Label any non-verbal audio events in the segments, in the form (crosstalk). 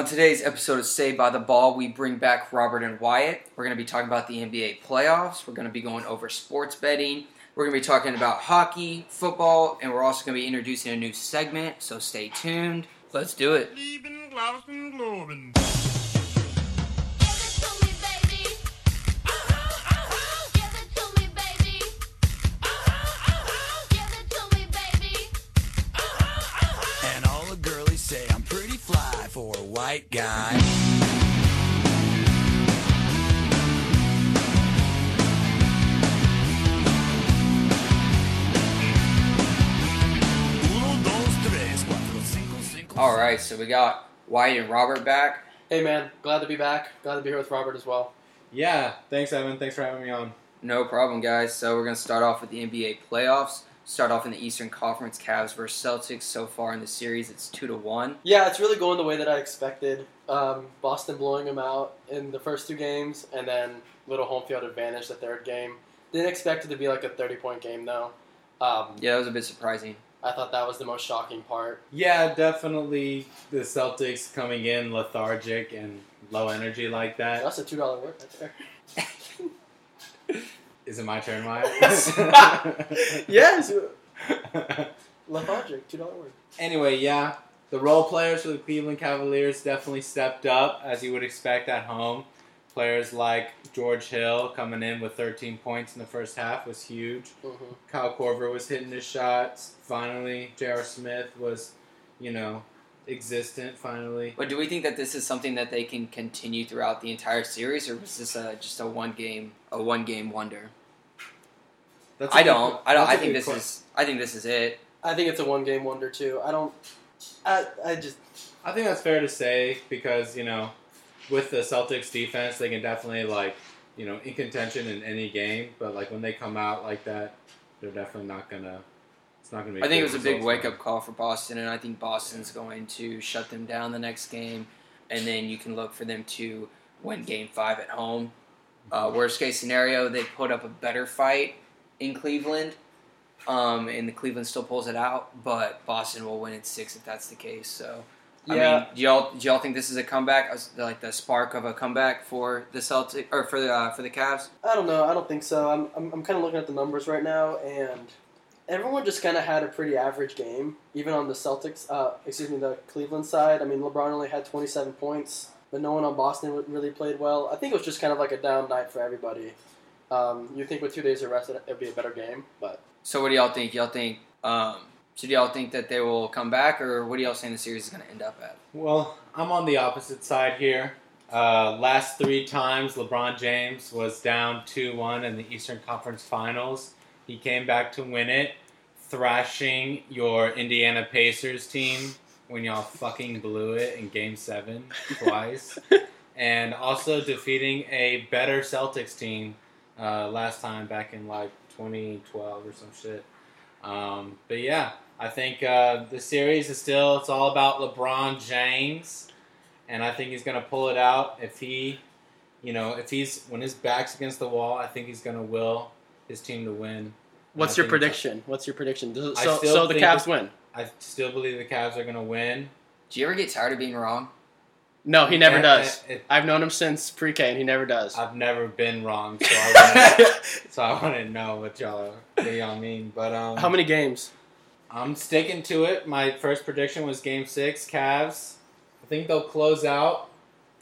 On today's episode of Saved by the Ball, we bring back Robert and Wyatt. We're going to be talking about the NBA playoffs. We're going to be going over sports betting. We're going to be talking about hockey, football, and we're also going to be introducing a new segment, so stay tuned. Let's do it. White guy. Uno, dos, tres, cuatro, cinco, cinco, All right, so we got Wyatt and Robert back. Hey man, glad to be back. Glad to be here with Robert as well. Yeah, thanks, Evan. Thanks for having me on. No problem, guys. So we're going to start off with the NBA playoffs. Start off in the Eastern Conference, Cavs versus Celtics. So far in the series, it's two to one. Yeah, it's really going the way that I expected. Um, Boston blowing them out in the first two games, and then little home field advantage the third game. Didn't expect it to be like a thirty point game though. Um, Yeah, that was a bit surprising. I thought that was the most shocking part. Yeah, definitely the Celtics coming in lethargic and low energy like that. That's a two dollar word right there. (laughs) Is it my turn, Maya? (laughs) (laughs) yes, lethargic, two dollar word. anyway, yeah, the role players for the Cleveland Cavaliers definitely stepped up, as you would expect at home. Players like George Hill coming in with 13 points in the first half was huge. Mm-hmm. Kyle Korver was hitting his shots. Finally, J.R. Smith was, you know, existent finally. But do we think that this is something that they can continue throughout the entire series, or was this a, just a one game a one game wonder? That's a I good don't. que- I don't. I think this que- is. I think this is it. I think it's a one game wonder too. I don't. I I just I think that's fair to say because you know, with the Celtics defense, they can definitely like, you know, in contention in any game. But like when they come out like that, they're definitely not gonna. It's not gonna be. I think it was a big wake up call for Boston, and I think Boston's going to shut them down the next game, and then you can look for them to win Game Five at home. Uh, worst case scenario, they put up a better fight in Cleveland, um, and the Cleveland still pulls it out, but Boston will win in six if that's the case. So. I Yeah. mean, do y'all do y'all think this is a comeback, like the spark of a comeback for the Celtic or for the uh, for the Cavs? I don't know. I don't think so. I'm, I'm, I'm kind of looking at the numbers right now, and everyone just kind of had a pretty average game, even on the Celtics, uh, excuse me, the Cleveland side. I mean, LeBron only had 27 points, but no one on Boston really played well. I think it was just kind of like a down night for everybody. Um, you think with two days of rest, it would be a better game, but So what do y'all think? Y'all think? Um, so do y'all think that they will come back, or what do y'all think the series is going to end up at? Well, I'm on the opposite side here. Uh, last three times LeBron James was down 2 1 in the Eastern Conference Finals. He came back to win it, thrashing your Indiana Pacers team when y'all fucking blew it in Game 7 twice. (laughs) and also defeating a better Celtics team uh, last time back in like 2012 or some shit. Um, but yeah, I think uh, the series is still it's all about LeBron James, and I think he's gonna pull it out if he, you know, if he's when his back's against the wall, I think he's gonna will his team to win. what's your prediction? What's your prediction? So, so, the Cavs it- win. I still believe the Cavs are gonna win. Do you ever get tired of being wrong? No, he never And- does. and it- I've known him since pre-K, and he never does. I've never been wrong, so I (laughs) wanna, so I want to know what y'all what y'all mean. But um, How many games? I'm sticking to it. My first prediction was Game Six, Cavs. I think they'll close out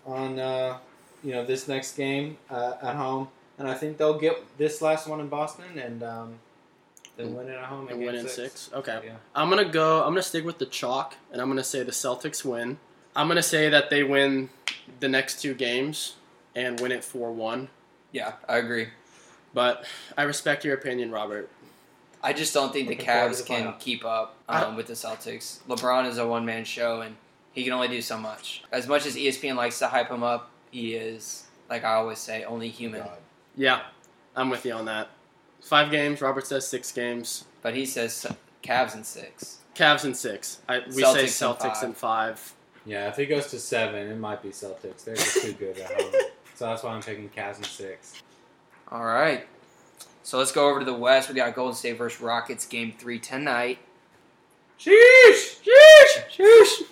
on uh, you know this next game uh, at home, and I think they'll get this last one in Boston and um, then win it at home. in And win in six. six. Okay. Yeah. I'm gonna go. I'm gonna stick with the chalk, and I'm gonna say the Celtics win. I'm gonna say that they win the next two games and win it four one. Yeah, I agree. But I respect your opinion, Robert. I just don't think the Looking forward to Cavs the can playoffs. keep up um, with the Celtics. LeBron is a one man show, and he can only do so much. As much as ESPN likes to hype him up, he is, like I always say, only human. Yeah, I'm with you on that. Five games. Robert says six games. But he says Cavs in six. Cavs in six. I, we Celtics say in Celtics five. in five. Yeah, if it goes to seven, it might be Celtics. They're just too good at home. (laughs) So that's why I'm picking Cavs in six. All right. So let's go over to the West. We got Golden State versus Rockets game three tonight. Sheesh! Sheesh! Sheesh!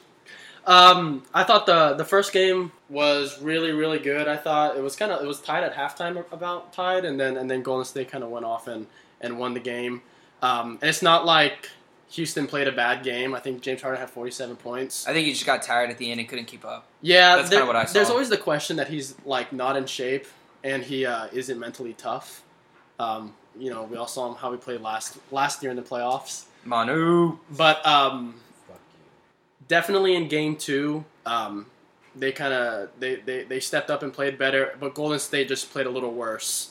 Um, I thought the the first game was really really good. I thought it was kind of it was tied at halftime about tied, and then and then Golden State kind of went off and and won the game. Um, and it's not like Houston played a bad game. I think James Harden had 47 points. I think he just got tired at the end and couldn't keep up. Yeah, That's there- kinda what I saw. There's always the question that he's like not in shape and he uh, isn't mentally tough. Um, you know, we all saw him how he played last last year in the playoffs. Manu. But um, definitely in game two, um, they kind of they, they, they stepped up and played better, but Golden State just played a little worse.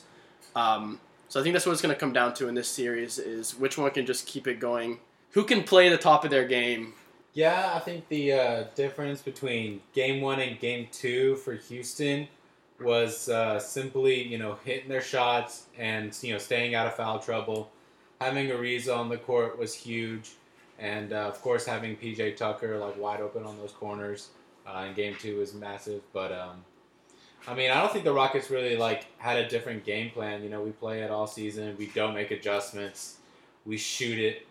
Um, so I think that's what it's going to come down to in this series is which one can just keep it going. Who can play the top of their game? Yeah, I think the uh, difference between game one and game two for Houston was uh, simply, you know, hitting their shots and, you know, staying out of foul trouble. Having Ariza on the court was huge. And, uh, of course, having PJ Tucker, like, wide open on those corners uh, in game two was massive. But, um, I mean, I don't think the Rockets really, like, had a different game plan. You know, we play it all season. We don't make adjustments. We shoot it.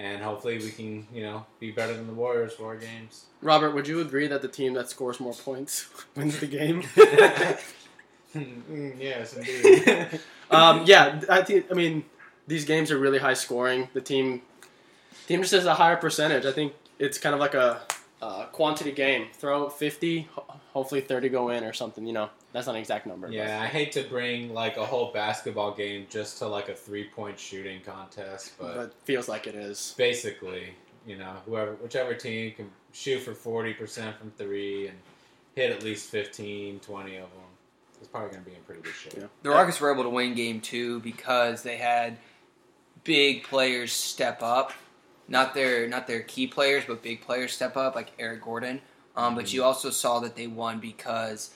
And hopefully we can, you know, be better than the Warriors four games. Robert, would you agree that the team that scores more points (laughs) wins the game? (laughs) Mm, yes, indeed. (laughs) um, yeah, I think. I mean, these games are really high scoring. The team, team just has a higher percentage. I think it's kind of like a, a quantity game. Throw fifty, hopefully thirty go in or something. You know, that's not an exact number. but- yeah, I hate to bring like a whole basketball game just to like a three point shooting contest, but, but feels like it is. basically, you know, whoever whichever team can shoot for forty percent from three and hit at least 15, 20 of them is probably going to be in pretty good shape. Yeah. The Rockets were able to win game two because they had big players step up. Not their not their key players, but big players step up, like Eric Gordon. Um, but you also saw that they won because,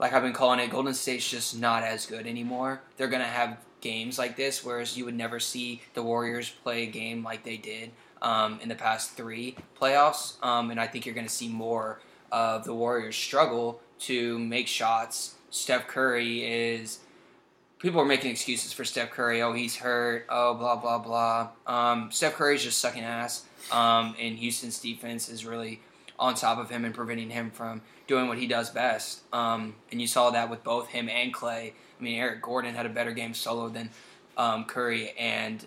like I've been calling it, Golden State's just not as good anymore. They're gonna have games like this, whereas you would never see the Warriors play a game like they did um, in the past three playoffs. Um, and I think you're gonna see more of the Warriors struggle to make shots. Steph Curry is people are making excuses for Steph Curry. Oh, he's hurt. Oh, blah blah blah. Um, Steph Curry's just sucking ass. Um, and Houston's defense is really on top of him and preventing him from doing what he does best. Um, and you saw that with both him and Clay. I mean, Eric Gordon had a better game solo than um, Curry and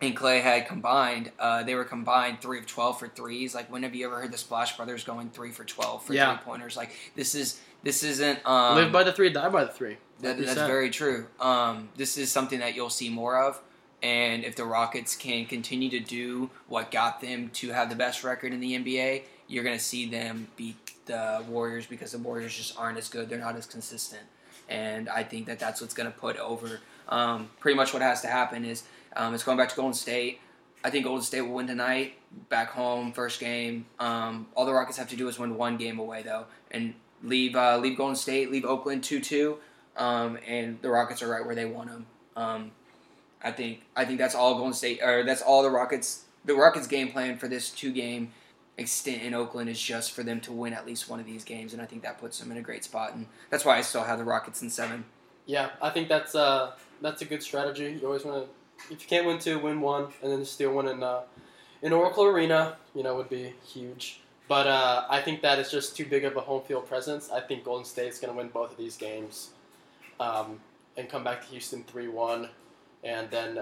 and Clay had combined. Uh, they were combined three of twelve for threes. Like, when have you ever heard the Splash Brothers going three for twelve for Yeah. three pointers? Like, this is this isn't um, Live by the three, die by the three. that, that's said. very true. Um, this is something that you'll see more of. And if the Rockets can continue to do what got them to have the best record in the NBA, you're going to see them beat the Warriors because the Warriors just aren't as good. They're not as consistent. And I think that that's what's going to put over. Um, pretty much what has to happen is um, it's going back to Golden State. I think Golden State will win tonight, back home, first game. Um, all the Rockets have to do is win one game away, though, and leave uh, leave Golden State, leave Oakland two two, um, and the Rockets are right where they want them. Um, I think I think that's all Golden State, or that's all the Rockets. The Rockets' game plan for this two game extent in Oakland is just for them to win at least one of these games, and I think that puts them in a great spot, and that's why I still have the Rockets in seven. Yeah, I think that's uh that's a good strategy. You always want to, if you can't win two, win one, and then steal one in uh, in Oracle Arena. You know, would be huge. But uh, I think that is just too big of a home field presence. I think Golden State's going to win both of these games, um, and come back to Houston three one, and then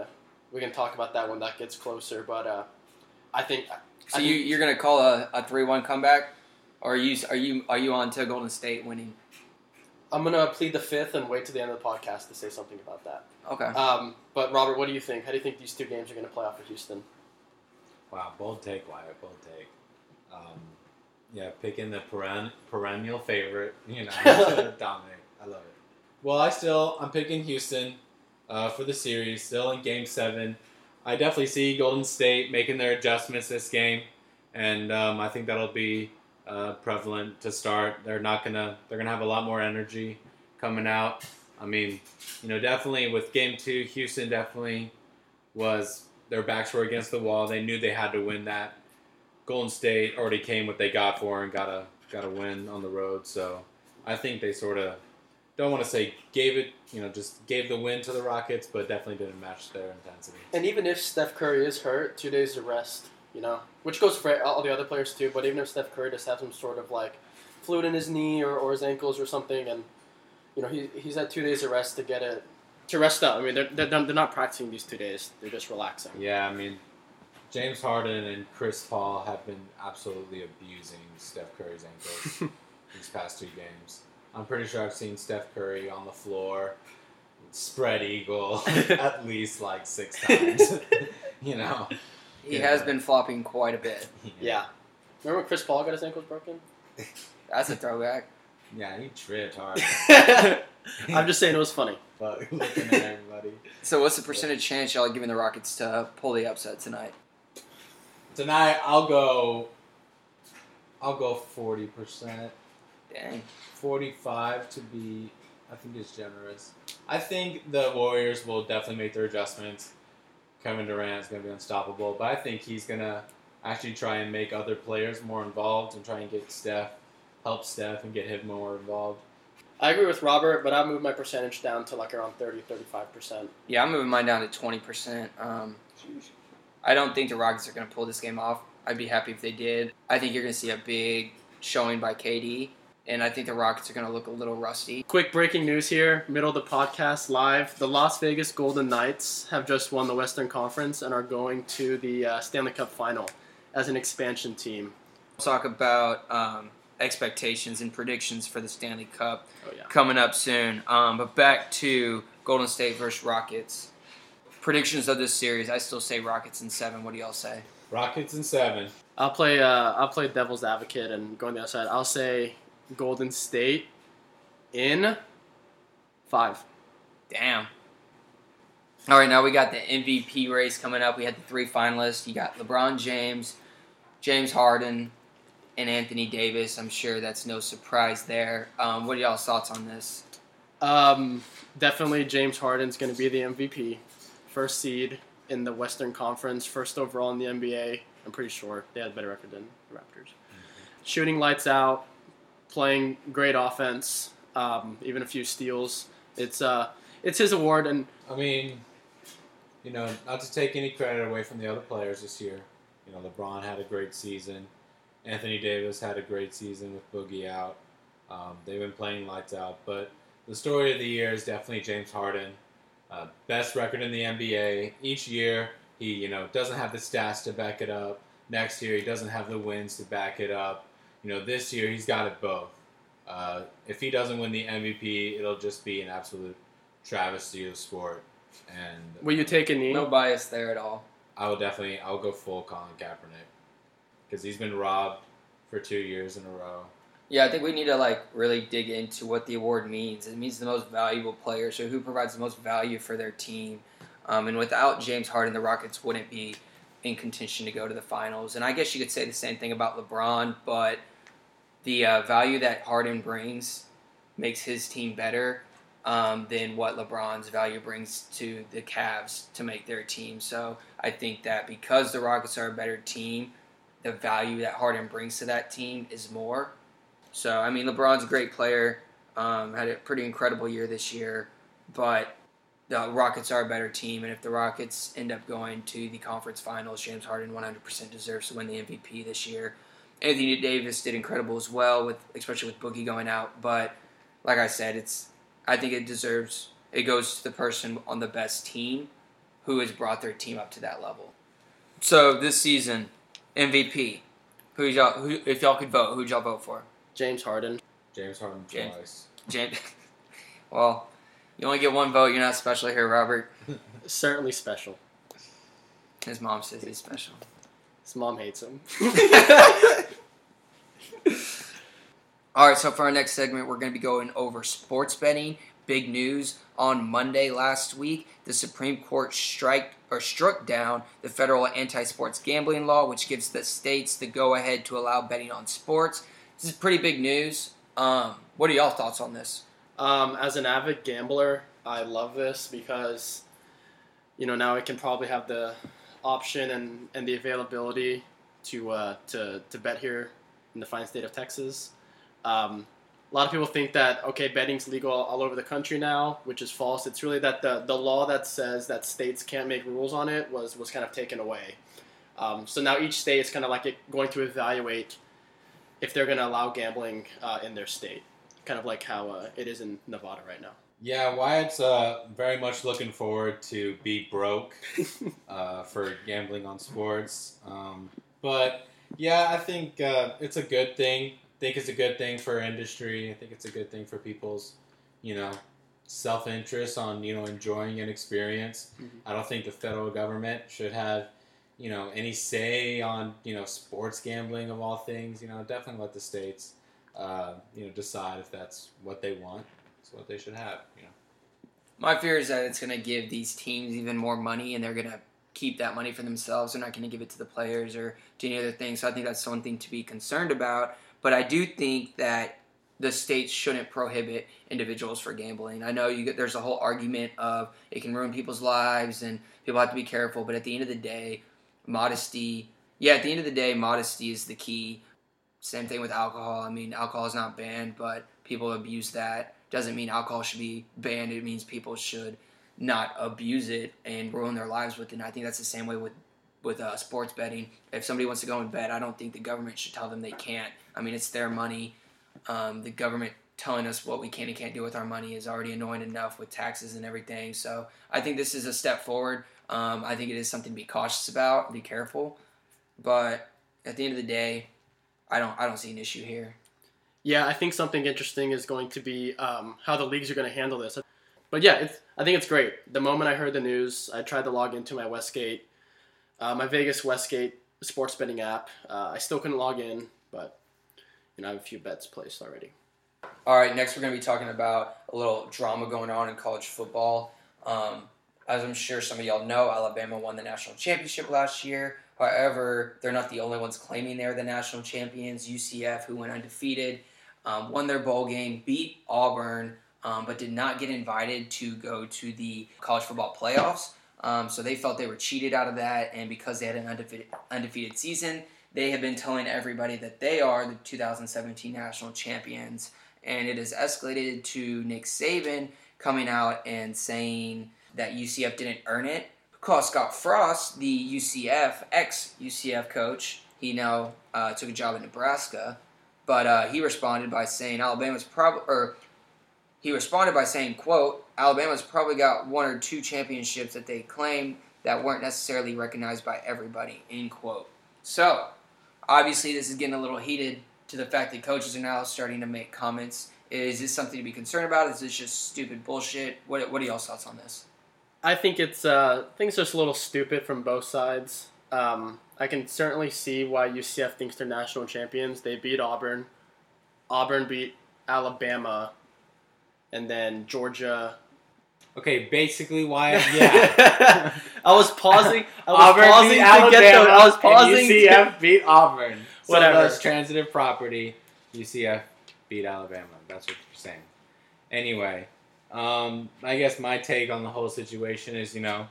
we can talk about that when that gets closer. But uh, I think So I you, you're gonna call a, a three one comeback, or are you are you are you on to Golden State winning? I'm going to plead the fifth and wait to the end of the podcast to say something about that. Okay. Um, but Robert, what do you think? How do you think these two games are going to play off for Houston? Wow, bold take, Wyatt, bold take. Um, yeah, picking the peren- perennial favorite, you know, (laughs) Dominic. I love it. Well, I still, I'm picking Houston uh, for the series, still in game seven. I definitely see Golden State making their adjustments this game, and um, I think that'll be uh, prevalent to start. They're not gonna, they're gonna have a lot more energy coming out. I mean, you know, definitely with game two, Houston definitely was their backs were against the wall. They knew they had to win that. Golden State already came what they got for and got a got a win on the road. So I think they sort of don't want to say gave it, you know, just gave the win to the Rockets, but definitely didn't match their intensity. And even if Steph Curry is hurt, two days of rest, you know, which goes for all the other players too. But even if Steph Curry just has some sort of like fluid in his knee or, or his ankles or something, and you know he, he's had two days of rest to get it to rest up. I mean, they're, they're they're not practicing these two days; they're just relaxing. Yeah, I mean, James Harden and Chris Paul have been absolutely abusing Steph Curry's ankles (laughs) these past two games. I'm pretty sure I've seen Steph Curry on the floor, spread eagle, (laughs) at least like six times. (laughs) you know? He Yeah. has been flopping quite a bit. (laughs) Yeah. Remember when Chris Paul got his ankles broken? That's a throwback. Yeah, he tripped hard. I'm just saying it was funny. but looking at everybody. So, what's the percentage chance y'all are giving the Rockets to pull the upset tonight? Tonight, I'll go. I'll go forty percent. Dang. 45 to be, I think, is generous. I think the Warriors will definitely make their adjustments. Kevin Durant is going to be unstoppable, but I think he's going to actually try and make other players more involved and try and get Steph, help Steph and get him more involved. I agree with Robert, but I moved my percentage down to like around 30, 35%. Yeah, I'm moving mine down to 20%. Um, I don't think the Rockets are going to pull this game off. I'd be happy if they did. I think you're going to see a big showing by KD, and I think the Rockets are going to look a little rusty. Quick breaking news here, middle of the podcast live. The Las Vegas Golden Knights have just won the Western Conference and are going to the uh, Stanley Cup final as an expansion team. We'll talk about um, expectations and predictions for the Stanley Cup Oh, yeah. coming up soon. Um, but back to Golden State versus Rockets. Predictions of this series, I still say Rockets in seven. What do y'all say? Rockets in seven. I'll play. Uh, I'll play devil's advocate and go on the other side. I'll say Golden State in five. Damn. All right, now we got the MVP race coming up. We had the three finalists. You got LeBron James, James Harden, and Anthony Davis. I'm sure that's no surprise there. Um, what are y'all's thoughts on this? Um, definitely James Harden's going to be the MVP, first seed in the Western Conference, first overall in the NBA. I'm pretty sure they had a better record than the Raptors. Shooting lights out, playing great offense, um, even a few steals. It's uh, it's his award, and I mean, you know, not to take any credit away from the other players this year. You know, LeBron had a great season. Anthony Davis had a great season with Boogie out. Um, they've been playing lights out. But the story of the year is definitely James Harden. Uh, best record in the NBA. Each year, he you know doesn't have the stats to back it up. Next year, he doesn't have the wins to back it up. You know, this year he's got it both. Uh, if he doesn't win the MVP, it'll just be an absolute travesty of sport. And will you take a knee? No bias there at all. I will definitely I'll go full Colin Kaepernick because he's been robbed for two years in a row. Yeah, I think we need to like really dig into what the award means. It means the most valuable player, so who provides the most value for their team. Um, and without James Harden, the Rockets wouldn't be in contention to go to the finals. And I guess you could say the same thing about LeBron, but the uh, value that Harden brings makes his team better um, than what LeBron's value brings to the Cavs to make their team. So I think that because the Rockets are a better team, the value that Harden brings to that team is more. So I mean, LeBron's a great player. Um, had a pretty incredible year this year, but the Rockets are a better team, and if the Rockets end up going to the conference finals, James Harden 100% deserves to win the MVP this year. Anthony Davis did incredible as well, with especially with Boogie going out. But like I said, it's I think it deserves it goes to the person on the best team who has brought their team up to that level. So this season, MVP, who y'all who if y'all could vote, who'd y'all vote for? James Harden. James Harden James. twice. James. (laughs) well, you only get one vote. You're not special here, Robert. Certainly special. His mom says he's special. His mom hates him. (laughs) All right, so for our next segment, we're going to be going over sports betting. Big news on Monday last week: the Supreme Court strike or struck down the federal anti-sports gambling law, which gives the states the go-ahead to allow betting on sports. This is pretty big news. Um, what are y'all thoughts on this? Um, as an avid gambler, I love this because, you know, now I can probably have the option and, and the availability to uh, to to bet here in the fine state of Texas. Um, a lot of people think that okay, betting's legal all over the country now, which is false. It's really that the the law that says that states can't make rules on it was was kind of taken away. Um, so now each state is kind of like going to evaluate if they're going to allow gambling uh, in their state, kind of like how uh, it is in Nevada right now. Yeah, Wyatt's uh, very much looking forward to be broke (laughs) uh, for gambling on sports. Um, but yeah, I think uh, it's a good thing. I think it's a good thing for industry. I think it's a good thing for people's, you know, self interest on you know enjoying an experience. Mhm. I don't think the federal government should have, you know, any say on you know sports gambling of all things. You know, definitely let the states, uh, you know, decide if that's what they want. It's what they should have. You know. My fear is that it's going to give these teams even more money, and they're going to keep that money for themselves. They're not going to give it to the players or to any other thing. So I think that's something to be concerned about. But I do think that the states shouldn't prohibit individuals for gambling. I know get, there's a whole argument of it can ruin people's lives and people have to be careful. But at the end of the day, modesty. Yeah, at the end of the day, modesty is the key. Same thing with alcohol. I mean, alcohol is not banned, but people abuse that. Doesn't mean alcohol should be banned. It means people should not abuse it and ruin their lives with it. And I think that's the same way with with uh, sports betting. If somebody wants to go and bet, I don't think the government should tell them they can't. I mean, it's their money. Um, the government telling us what we can and can't do with our money is already annoying enough with taxes and everything. So I think this is a step forward. Um, I think it is something to be cautious about, be careful. But at the end of the day, I don't I don't see an issue here. Yeah, I think something interesting is going to be um, how the leagues are going to handle this. But yeah, it's, I think it's great. The moment I heard the news, I tried to log into my Westgate, uh, my Vegas Westgate sports betting app. Uh, I still couldn't log in, but you know I have a few bets placed already. All right, next we're going to be talking about a little drama going on in college football. Um, as I'm sure some of y'all know, Alabama won the national championship last year. However, they're not the only ones claiming they're the national champions. UCF, who went undefeated, um, won their bowl game, beat Auburn, um, but did not get invited to go to the college football playoffs. Um, so they felt they were cheated out of that, and because they had an undefeated, undefeated season, they have been telling everybody that they are the 2017 national champions and it has escalated to Nick Saban coming out and saying that UCF didn't earn it. Because Scott Frost, the UCF ex UCF coach, he now uh, took a job in Nebraska, but uh, he responded by saying Alabama's probably or he responded by saying, "quote Alabama's probably got one or two championships that they claim that weren't necessarily recognized by everybody." End quote. So obviously, this is getting a little heated to the fact that coaches are now starting to make comments. Is this something to be concerned about? Is this just stupid bullshit? What What are y'all's thoughts on this? I think it's uh, it's just a little stupid from both sides. Um, I can certainly see why UCF thinks they're national champions. They beat Auburn. Auburn beat Alabama, and then Georgia. Okay, basically why? (laughs) Yeah. I was pausing. I was Auburn pausing beat to Alabama. get the. I was pausing. And to- UCF beat Auburn. So Whatever. that's transitive property. UCF beat Alabama. That's what you're saying. Anyway, um, I guess my take on the whole situation is, you know,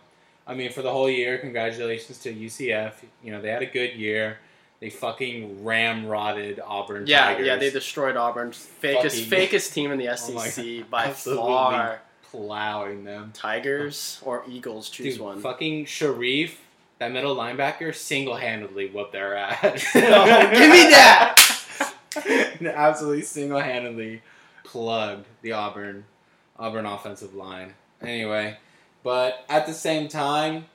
I mean, for the whole year, congratulations to UCF. You know, they had a good year. They fucking ramrodded Auburn yeah, Tigers. yeah, they destroyed Auburn. Fakest, Fucking- fakest team in the (laughs) Oh SEC God. by (laughs) far. plowing them. Tigers or Eagles, choose Dude, one. fucking Sharif, that middle linebacker, single-handedly whooped their ass. (laughs) give me that! Absolutely single-handedly plugged the Auburn Auburn offensive line. Anyway, but at the same time,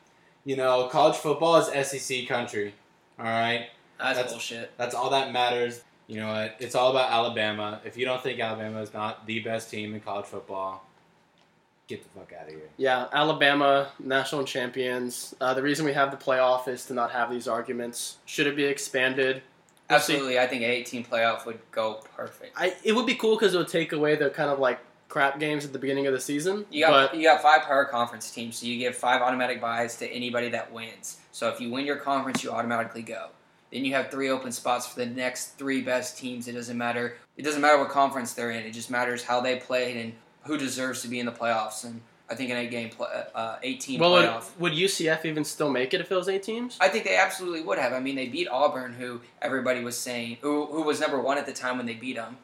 you know, college football is SEC country. All right, That's, That's- bullshit. that's all that matters. You know what? It's all about Alabama. If you don't think Alabama is not the best team in college football, get the fuck out of here. Yeah, Alabama, national champions. Uh, the reason we have the playoff is to not have these arguments. Should it be expanded? Absolutely, I think an 18 playoff would go perfect. I, it would be cool because it would take away the kind of like crap games at the beginning of the season. You got but you got five power conference teams, so you give five automatic buys to anybody that wins. So if you win your conference, you automatically go. Then you have three open spots for the next three best teams. It doesn't matter. It doesn't matter what conference they're in. It just matters how they played and who deserves to be in the playoffs. And I think an eight game, play, uh, 18 well, would, playoff. would UCF even still make it if it was eight teams? I think they absolutely would have. I mean, they beat Auburn, who everybody was saying, who, who was number one at the time when they beat them,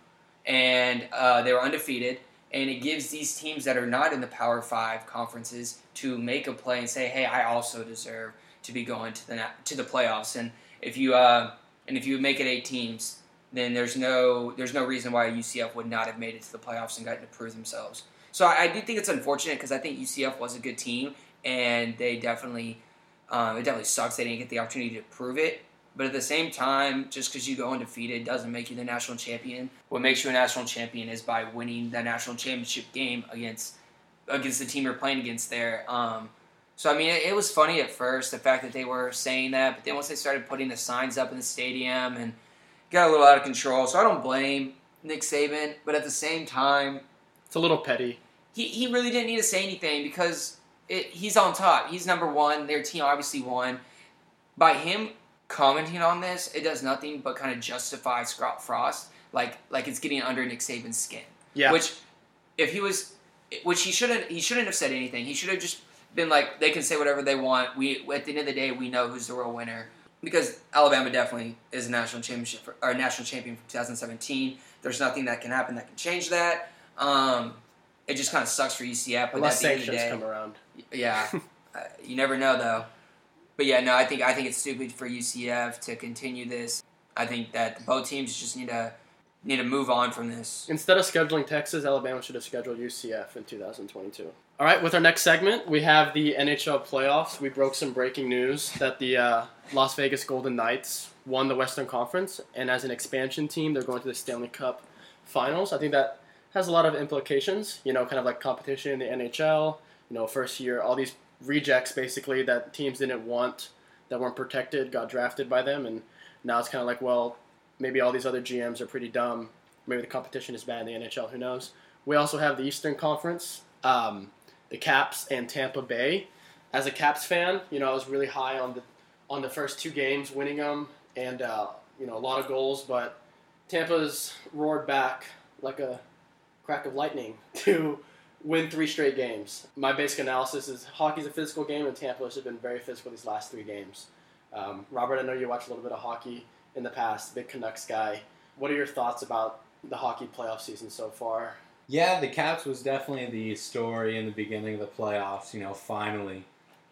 and uh, they were undefeated. And it gives these teams that are not in the Power Five conferences to make a play and say, "Hey, I also deserve to be going to the to the playoffs. And if you uh, and if you make it eight teams, then there's no there's no reason why UCF would not have made it to the playoffs and gotten to prove themselves. So I, I do think it's unfortunate because I think UCF was a good team and they definitely um, it definitely sucks they didn't get the opportunity to prove it. But at the same time, just because you go undefeated doesn't make you the national champion. What makes you a national champion is by winning the national championship game against against the team you're playing against there. Um, so I mean, it, it was funny at first the fact that they were saying that, but then once they started putting the signs up in the stadium and got a little out of control. So I don't blame Nick Saban, but at the same time, It's a little petty. he, he really didn't need to say anything because it, he's on top. He's number one. Their team obviously won. By him commenting on this, it does nothing but kind of justify Scott Frost, like like it's getting under Nick Saban's skin. Yeah. Which, if he was, which he shouldn't he shouldn't have said anything. He should have just been like, they can say whatever they want. We at the end of the day, we know who's the real winner because Alabama definitely is a national championship for, or national champion for 2017. There's nothing that can happen that can change that. Um, it just kind of sucks for UCF, but Unless at the end of the sanctions day, come around. yeah, (laughs) uh, you never know though. But yeah, no, I think I think it's stupid for UCF to continue this. I think that both teams just need to need to move on from this. Instead of scheduling Texas, Alabama should have scheduled UCF in 2022. All right, with our next segment, we have the NHL playoffs. We broke some breaking news that the uh, Las Vegas Golden Knights won the Western Conference, and as an expansion team, they're going to the Stanley Cup Finals. I think that has a lot of implications. You know, kind of like competition in the NHL. You know, first year, all these rejects basically that teams didn't want, that weren't protected, got drafted by them, and now it's kind of like, well, maybe all these other GMs are pretty dumb. Maybe the competition is bad in the NHL. Who knows? We also have the Eastern Conference, um, the Caps and Tampa Bay. As a Caps fan, you know I was really high on the on the first two games, winning them, and uh, you know a lot of goals. But Tampa's roared back like a crack of lightning (laughs) to win three straight games. My basic analysis is hockey's a physical game, and Tampa has been very physical these last three games. Um, Robert, I know you watched a little bit of hockey in the past, big Canucks guy. What are your thoughts about the hockey playoff season so far? Yeah, the Caps was definitely the story in the beginning of the playoffs. You know, finally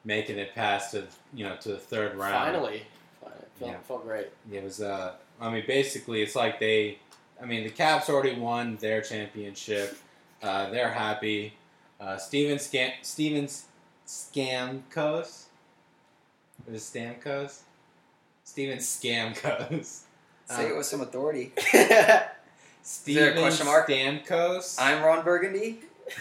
making it past to you know to the third round. Finally, Finally. It felt, Yeah. felt great. It was. Uh, I mean, basically, it's like they. I mean, the Caps already won their championship. Uh, they're happy. Uh, Steven Scam Steven Scamcos. Is it Stamkos? Steven Scamcos. (laughs) Say it with some authority. (laughs) Steven a question mark? Stamkos. I'm Ron Burgundy. (laughs)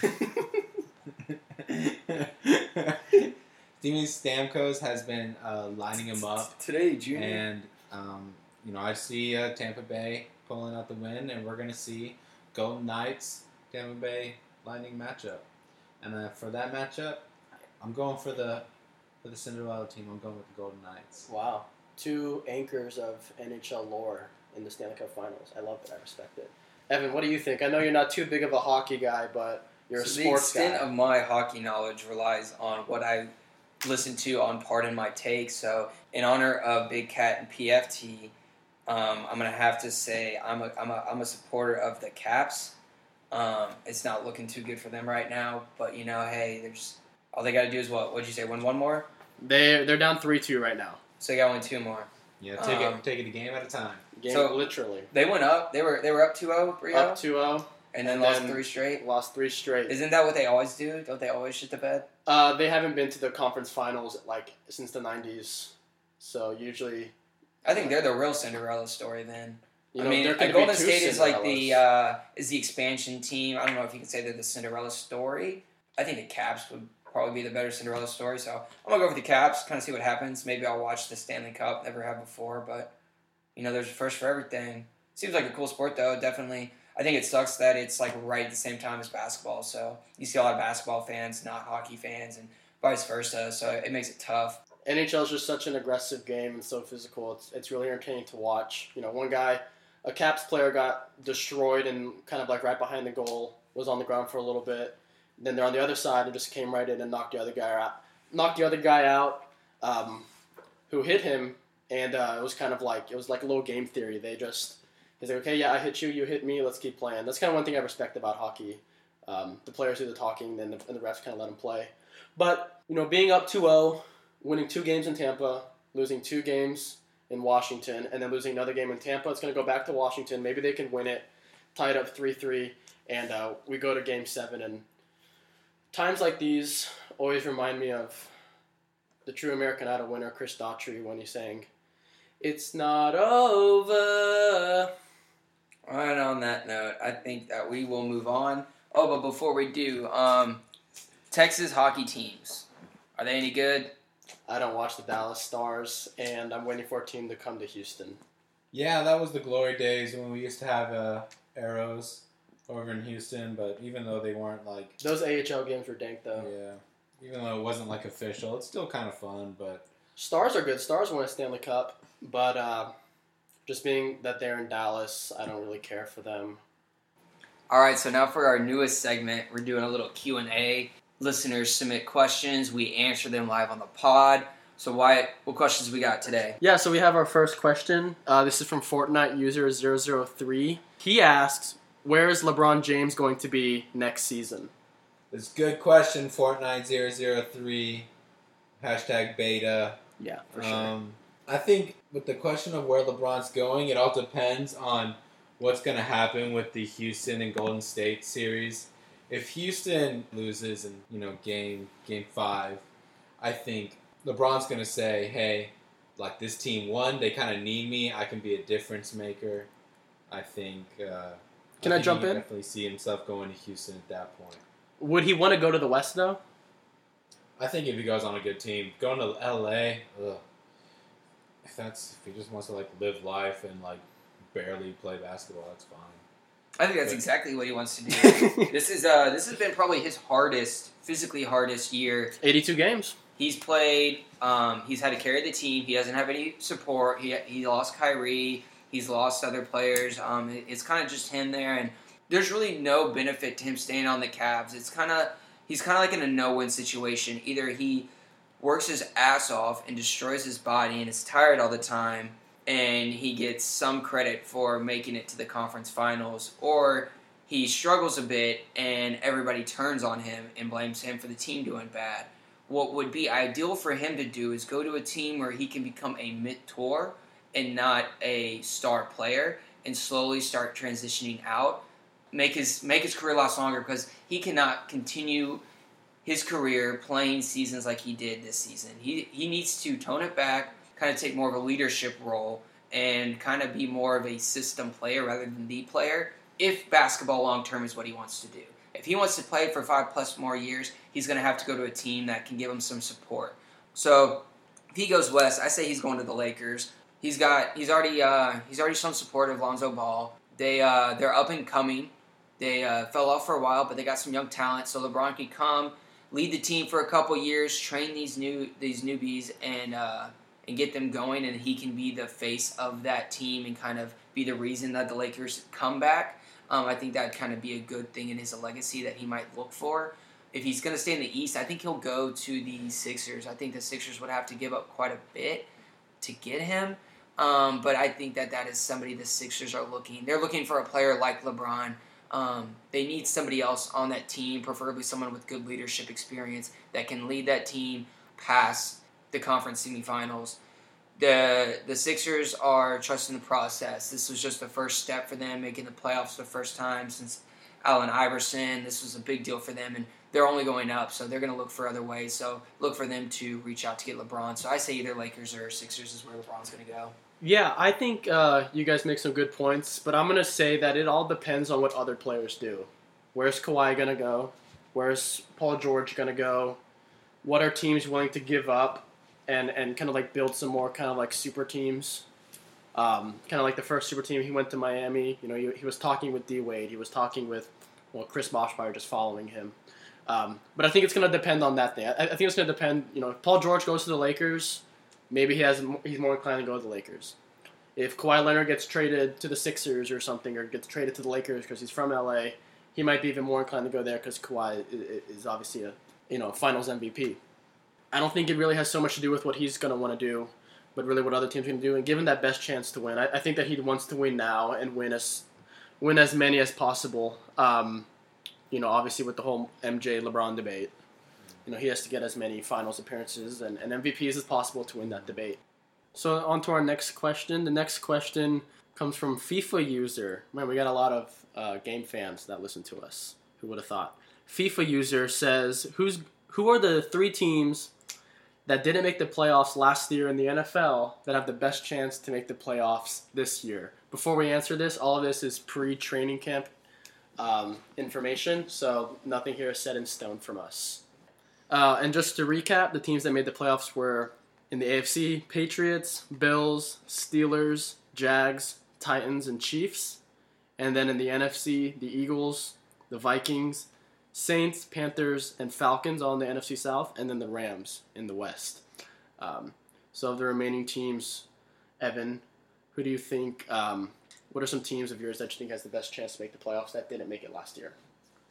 Steven Stamkos has been uh, lining him up, Today, Junior. and um, you know I see uh, Tampa Bay pulling out the win, and we're gonna see Golden Knights Tampa Bay Lightning matchup. And uh, for that matchup, I'm going for the for the Cinderella team. I'm going with the Golden Knights. Wow. Two anchors of NHL lore in the Stanley Cup Finals. I love it. I respect it. Evan, what do you think? I know you're not too big of a hockey guy, but you're a sports So the sports extent guy. of my hockey knowledge relies on what I listen to on part Pardon My Take. So, in honor of Big Cat and PFT, um, I'm gonna have to say I'm a, I'm a, I'm a supporter of the Caps. Um, it's not looking too good for them right now, but you know, hey, there's all they got to do is what? What'd you say? Win one more? They they're down three two right now. So they got to win two more. Yeah, take Um, it take it a game at a time. Game So- literally They went up. They were they were up 2-0, 3-0, up 2-0, and then and lost then- three straight. lost three straight. Isn't that what they always do? Don't they always shit the bed? Uh, they haven't been to the conference finals like since the '90s, so usually I think they're the real Cinderella story then. You I mean, there Golden be two State is like the uh, is the expansion team. I don't know if you can say they're the Cinderella story. I think the Caps would probably be the better Cinderella story. So I'm gonna go for the Caps, kind of see what happens. Maybe I'll watch the Stanley Cup. Never have before, but you know, there's a first for everything. Seems like a cool sport though. Definitely. I think it sucks that it's like right at the same time as basketball. So you see a lot of basketball fans, not hockey fans, and vice versa. So it makes it tough. NHL is just such an aggressive game and so physical. It's, it's really entertaining to watch. You know, one guy, a Caps player, got destroyed and kind of like right behind the goal, was on the ground for a little bit. Then they're on the other side and just came right in and knocked the other guy out. Knocked the other guy out, um, who hit him, and uh, it was kind of like it was like a little game theory. They just he's like, okay, yeah, I hit you, you hit me, let's keep playing. That's kind of one thing I respect about hockey. Um, the players do the talking, then the, and the refs kind of let them play. But you know, being up 2-0, winning two games in Tampa, losing two games in Washington, and then losing another game in Tampa. It's going to go back to Washington. Maybe they can win it, tie it up 3 3, and uh, we go to game seven. And times like these always remind me of the true American Idol winner, Chris Daughtry, when he sang, It's not over. And on that note, I think that we will move on. Oh, but before we do, um, Texas hockey teams are they any good? I don't watch the Dallas Stars, and I'm waiting for a team to come to Houston. Yeah, that was the glory days when we used to have uh, Aeros over in Houston. But even though they weren't like, Those AHL games were dank, though. yeah, even though it wasn't like official, it's still kind of fun. But Stars are good. Stars won a Stanley Cup, but uh, just being that they're in Dallas, I don't really care for them. All right, so now for our newest segment, we're doing a little Q and A. Listeners submit questions, we answer them live on the pod. So Wyatt, what questions we got today? Yeah, so we have our first question. Uh, this is from Fortnite user 003. He asks, "Where is LeBron James going to be next season?" it's a good question. Fortnite 003 hashtag beta. Yeah, for sure. Um, I think with the question of where LeBron's going, it all depends on what's going to happen with the Houston and Golden State series. If Houston loses in you know game game five, I think LeBron's going to say, "Hey, like this team won. They kind of need me. I can be a difference maker." I think. Uh, Can I think jump in? Definitely see himself going to Houston at that point. Would he want to go to the West though? I think if he goes on a good team, going to LA, ugh. if that's if he just wants to like live life and like barely play basketball, that's fine. I think that's exactly what he wants to do. (laughs) this is uh, this has been probably his hardest, physically hardest year 82 games. He's played. Um, he's had to carry the team. He doesn't have any support. He he lost Kyrie. He's lost other players. Um, it- it's kind of just him there, and there's really no benefit to him staying on the Cavs. It's kind of he's kind of like in a no-win situation. Either he works his ass off and destroys his body and is tired all the time, and he gets some credit for making it to the conference finals, or he struggles a bit and everybody turns on him and blames him for the team doing bad. What would be ideal for him to do is go to a team where he can become a mid-tour and not a star player and slowly start transitioning out. Make his make his career last longer because he cannot continue his career playing seasons like he did this season. He he needs to tone it back kind of take more of a leadership role and kind of be more of a system player rather than the player if basketball long term is what he wants to do if he wants to play for five plus more years, he's going to have to go to a team that can give him some support. So if he goes west, I say he's going to the Lakers. He's got he's already uh, he's already shown support of Lonzo Ball. They uh, they're up and coming. They uh, fell off for a while, but they got some young talent. So LeBron can come lead the team for a couple years, train these new these newbies, and uh, and get them going. And he can be the face of that team and kind of be the reason that the Lakers come back. Um, I think that kind of be a good thing in his legacy that he might look for. If he's going to stay in the East, I think he'll go to the Sixers. I think the Sixers would have to give up quite a bit to get him. Um, but I think that that is somebody the Sixers are looking. They're looking for a player like LeBron. Um, they need somebody else on that team, preferably someone with good leadership experience that can lead that team past the conference semifinals. The the Sixers are trusting the process. This was just the first step for them, making the playoffs the first time since Allen Iverson. This was a big deal for them, and they're only going up, so they're going to look for other ways. So look for them to reach out to get LeBron. So I say either Lakers or Sixers is where LeBron's going to go. Yeah, I think uh, you guys make some good points, but I'm gonna say that it all depends on what other players do. Where's Kawhi gonna go? Where's Paul George gonna go? What are teams willing to give up and and kind of like build some more kind of like super teams? Um, kind of like the first super team, he went to Miami. You know, he, he was talking with D Wade. He was talking with well Chris Boshmeyer just following him. Um, but I think it's gonna depend on that thing. I, I think it's gonna depend. You know, if Paul George goes to the Lakers, maybe he has he's more inclined to go to the Lakers. If Kawhi Leonard gets traded to the Sixers or something, or gets traded to the Lakers because he's from LA, he might be even more inclined to go there because Kawhi i- i- is obviously a you know Finals MVP. I don't think it really has so much to do with what he's going to want to do, but really what other teams to do. And given that best chance to win, I, I think that he wants to win now and win as win as many as possible. Um, you know, obviously with the whole MJ LeBron debate. you know he has to get as many finals appearances and, and MVPs as possible to win that debate. So on to our next question. The next question comes from FIFA user. Man, we got a lot of uh, game fans that listen to us. Who would have thought? FIFA user says, "Who's who are the three teams that didn't make the playoffs last year in the NFL that have the best chance to make the playoffs this year?" Before we answer this, all of this is pre-training camp um, information, so nothing here is set in stone from us. Uh, and just to recap, the teams that made the playoffs were in the AFC: Patriots, Bills, Steelers, Jags, Titans, and Chiefs. And then in the NFC, the Eagles, the Vikings, Saints, Panthers, and Falcons all in the NFC South, and then the Rams in the West. Um, so of the remaining teams, Evan, who do you think? Um, what are some teams of yours that you think has the best chance to make the playoffs that didn't make it last year?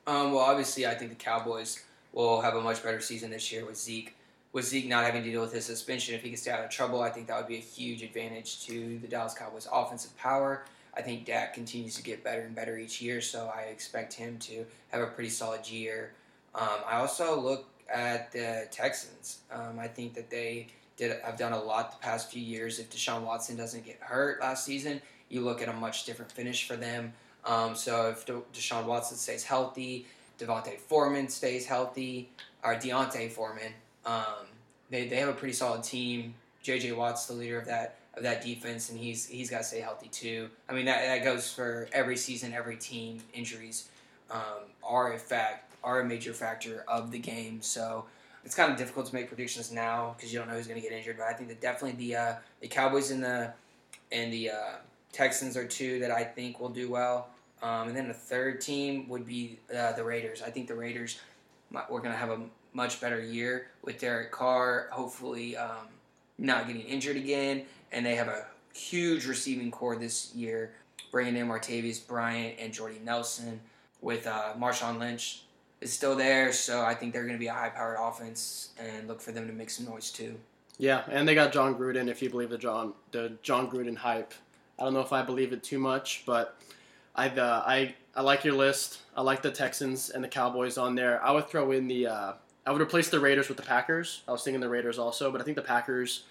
Um, well, obviously, I think the Cowboys will have a much better season this year with Zeke. With Zeke not having to deal with his suspension, if he can stay out of trouble, I think that would be a huge advantage to the Dallas Cowboys' offensive power. I think Dak continues to get better and better each year, so I expect him to have a pretty solid year. Um, I also look at the Texans. Um, I think that they did have done a lot the past few years. If Deshaun Watson doesn't get hurt last season, you look at a much different finish for them. Um, so if De- Deshaun Watson stays healthy, Devontae Foreman stays healthy, or D'Onta Foreman, um, they, they have a pretty solid team. J.J. Watt's the leader of that of that defense, and he's he's got to stay healthy too. I mean that, that goes for every season, every team. Injuries um, are a fact are a major factor of the game. So it's kind of difficult to make predictions now because you don't know who's going to get injured. But I think that definitely the uh, the Cowboys and the and the uh, Texans are two that I think will do well. Um, and then the third team would be uh, the Raiders. I think the Raiders we're going to have a much better year with Derek Carr. Hopefully, um, not getting injured again, and they have a huge receiving corps this year, bringing in Martavis Bryant and Jordy Nelson. With uh, Marshawn Lynch is still there, so I think they're going to be a high-powered offense, and look for them to make some noise too. Yeah, and they got Jon Gruden. If you believe the John the Jon Gruden hype, I don't know if I believe it too much, but I uh, I I like your list. I like the Texans and the Cowboys on there. I would throw in the uh, I would replace the Raiders with the Packers. I was thinking the Raiders also, but I think the Packers.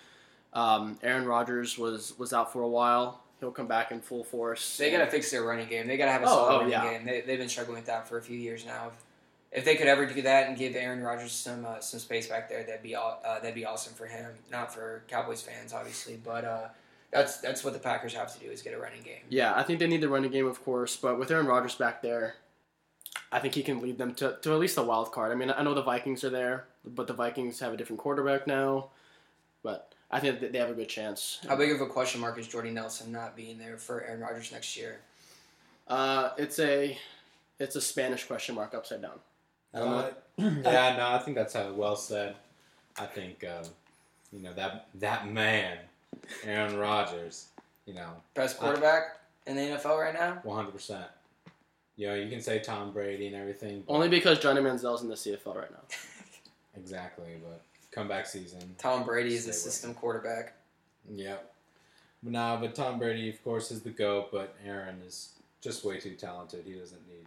Um, Aaron Rodgers was was out for a while. He'll come back in full force. They got to fix their running game. They got to have a Oh, solid oh, running yeah. game. They, they've been struggling with that for a few years now. If, if they could ever do that and give Aaron Rodgers some uh, some space back there, that'd be all, uh, that'd be awesome for him. Not for Cowboys fans, obviously, but uh, that's that's what the Packers have to do is get a running game. Yeah, I think they need the running game, of course, but with Aaron Rodgers back there, I think he can lead them to, to at least a wild card. I mean, I know the Vikings are there, but the Vikings have a different quarterback now. But I think that they have a good chance. How big of a question mark is Jordy Nelson not being there for Aaron Rodgers next year? Uh, it's a it's a Spanish question mark upside down. I don't know. Uh, (clears throat) yeah, no, I think that's uh, well said. I think um, you know that that man, Aaron Rodgers. You know, Best quarterback in the NFL right now? one hundred percent. You know, you can say Tom Brady and everything. Only because Johnny Manziel's in the CFL right now. (laughs) exactly, but comeback season. Tom Brady is with system quarterback. Yep. But nah, but Tom Brady, of course, is the goat. But Aaron is just way too talented. He doesn't need.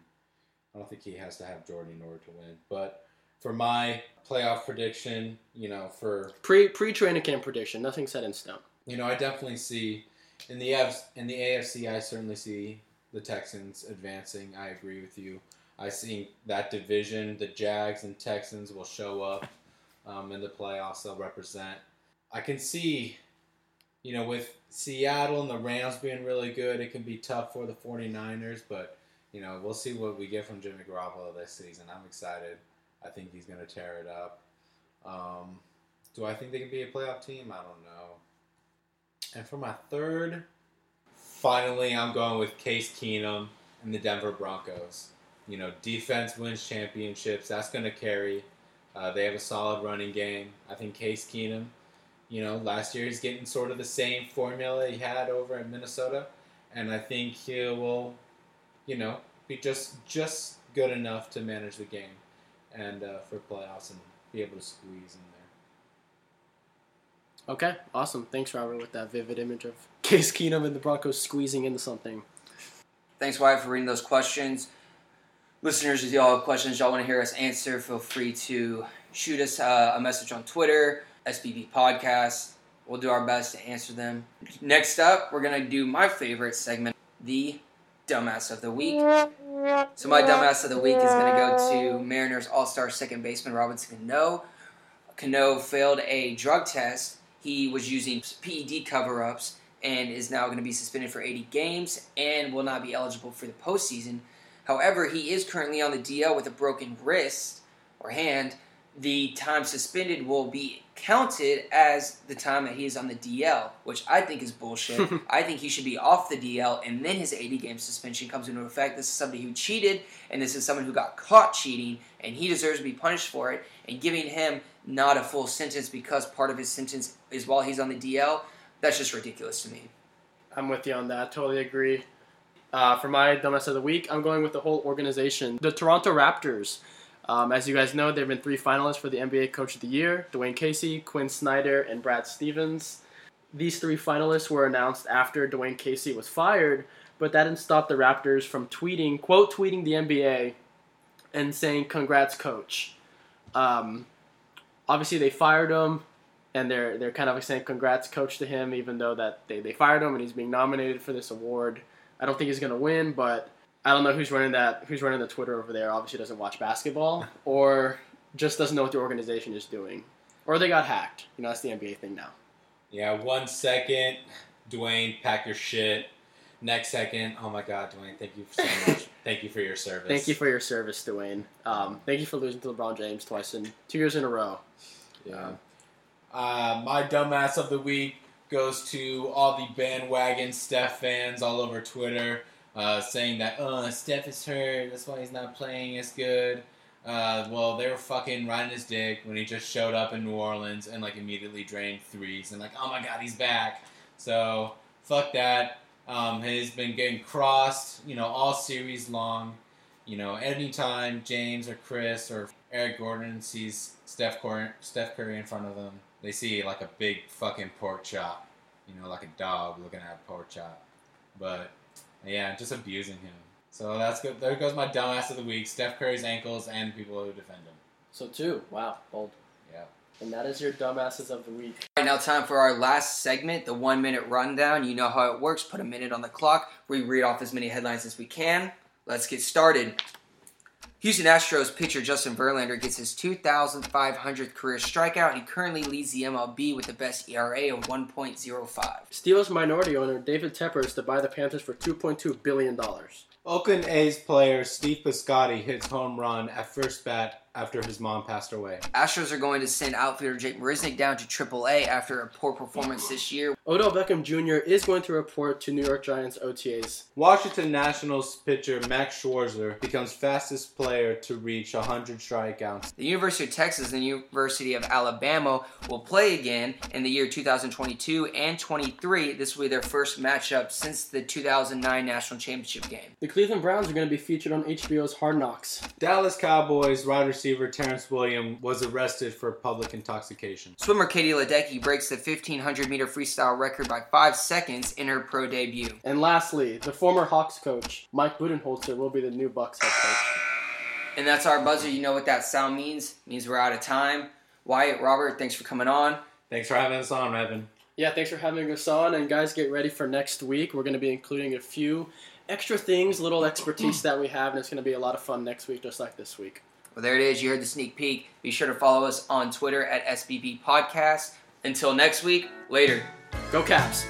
I don't think he has to have Jordan in order to win. But for my playoff prediction, you know, for Pre pre training camp prediction, nothing set in stone. you know, I definitely see in the F, in the AFC, I certainly see the Texans advancing. I agree with you. I see that division, the Jags and Texans will show up um, in the playoffs. They'll represent. I can see, you know, with Seattle and the Rams being really good, it can be tough for the 49ers, but, you know, we'll see what we get from Jimmy Garoppolo this season. I'm excited. I think he's going to tear it up. Um, do I think they can be a playoff team? I don't know. And for my third, finally, I'm going with Case Keenum and the Denver Broncos. You know, defense wins championships. That's going to carry. Uh, they have a solid running game. I think Case Keenum, you know, last year he's getting sort of the same formula he had over in Minnesota, and I think he will, you know, be just just good enough to manage the game and uh, for playoffs and be able to squeeze in there. Okay, awesome. Thanks, Robert, with that vivid image of Case Keenum and the Broncos squeezing into something. Thanks, Wyatt, for reading those questions. Listeners, if y'all have questions y'all want to hear us answer, feel free to shoot us uh, a message on Twitter, SBB Podcast. We'll do our best to answer them. Next up, we're going to do my favorite segment, the Dumbass of the Week. So, my Dumbass of the Week is going to go to Mariners All Star second baseman Robinson Cano. Cano failed a drug test. He was using PED cover ups and is now going to be suspended for 80 games and will not be eligible for the postseason. However, he is currently on the DL with a broken wrist or hand. The time suspended will be counted as the time that he is on the DL, which I think is bullshit. (laughs) I think he should be off the DL and then his 80 game suspension comes into effect. This is somebody who cheated and this is someone who got caught cheating and he deserves to be punished for it. And giving him not a full sentence because part of his sentence is while he's on the DL, that's just ridiculous to me. I'm with you on that. Totally agree. Uh, for my dumbass of the week, I'm going with the whole organization. The Toronto Raptors. Um, as you guys know, there have been three finalists for the NBA Coach of the Year Dwane Casey, Quin Snyder, and Brad Stevens. These three finalists were announced after Dwane Casey was fired, but that didn't stop the Raptors from tweeting, quote tweeting the NBA and saying, Congrats, coach. Um, obviously, they fired him, and they're, they're kind of saying, Congrats, coach, to him, even though that they, they fired him and he's being nominated for this award. I don't think he's going to win, but I don't know who's running that. Who's running the Twitter over there? Obviously, doesn't watch basketball, (laughs) or just doesn't know what the organization is doing, or they got hacked. You know, that's the NBA thing now. Yeah, one second, Dwane, pack your shit. Next second, oh my God, Dwane, thank you so much. (laughs) thank you for your service. Thank you for your service, Dwane. Um, thank you for losing to LeBron James twice in two years in a row. Yeah. Uh, my dumbass of the week goes to all the bandwagon Steph fans all over Twitter, uh, saying that uh, Steph is hurt, that's why he's not playing as good. Uh, well, they were fucking riding his dick when he just showed up in New Orleans and like immediately drained threes and like, oh my god, he's back. So fuck that. Um, he's been getting crossed, you know, all series long. You know, anytime James or Chris or Eric Gordon sees Steph Curry, Steph Curry in front of them, they see like a big fucking pork chop. You know, like a dog looking at a pork chop. But yeah, just abusing him. So that's good. There goes my dumbass of the week: Steph Curry's ankles and people who defend him. So two. Wow, bold. Yeah. And that is your dumbasses of the week. All right, now time for our last segment, the one minute rundown. You know how it works. Put a minute on the clock. We read off as many headlines as we can. Let's get started. Houston Astros pitcher Justin Verlander gets his 2,500th career strikeout. He currently leads the MLB with the best ERA of 1.05. Steelers minority owner David Tepper is to buy the Panthers for $2.2 billion. Oakland A's player Steve Piscotty hits home run at first bat after his mom passed away. Astros are going to send outfielder Jake Marisnick down to AAA after a poor performance this year. Odell Beckham Jr. is going to report to New York Giants OTAs. Washington Nationals pitcher Max Scherzer becomes fastest player to reach 100 strikeouts. The University of Texas and the University of Alabama will play again in the year 2022 and 23. This will be their first matchup since the 2009 National Championship game. The Cleveland Browns are going to be featured on HBO's Hard Knocks. Dallas Cowboys wide receiver Terrance Williams was arrested for public intoxication. Swimmer Katie Ledecky breaks the 1500 meter freestyle record by 5 seconds in her pro debut. And lastly, the former Hawks coach, Mike Budenholzer, will be the new Bucks head coach. And that's our buzzer. You know what that sound means? It means we're out of time. Wyatt, Robert, thanks for coming on. Thanks for having us on, Evan. Yeah, thanks for having us on. And guys, get ready for next week. We're going to be including a few extra things, little expertise (clears throat) that we have, and it's going to be a lot of fun next week, just like this week. Well, there it is. You heard the sneak peek. Be sure to follow us on Twitter at SBB Podcast. Until next week, later. Go Caps!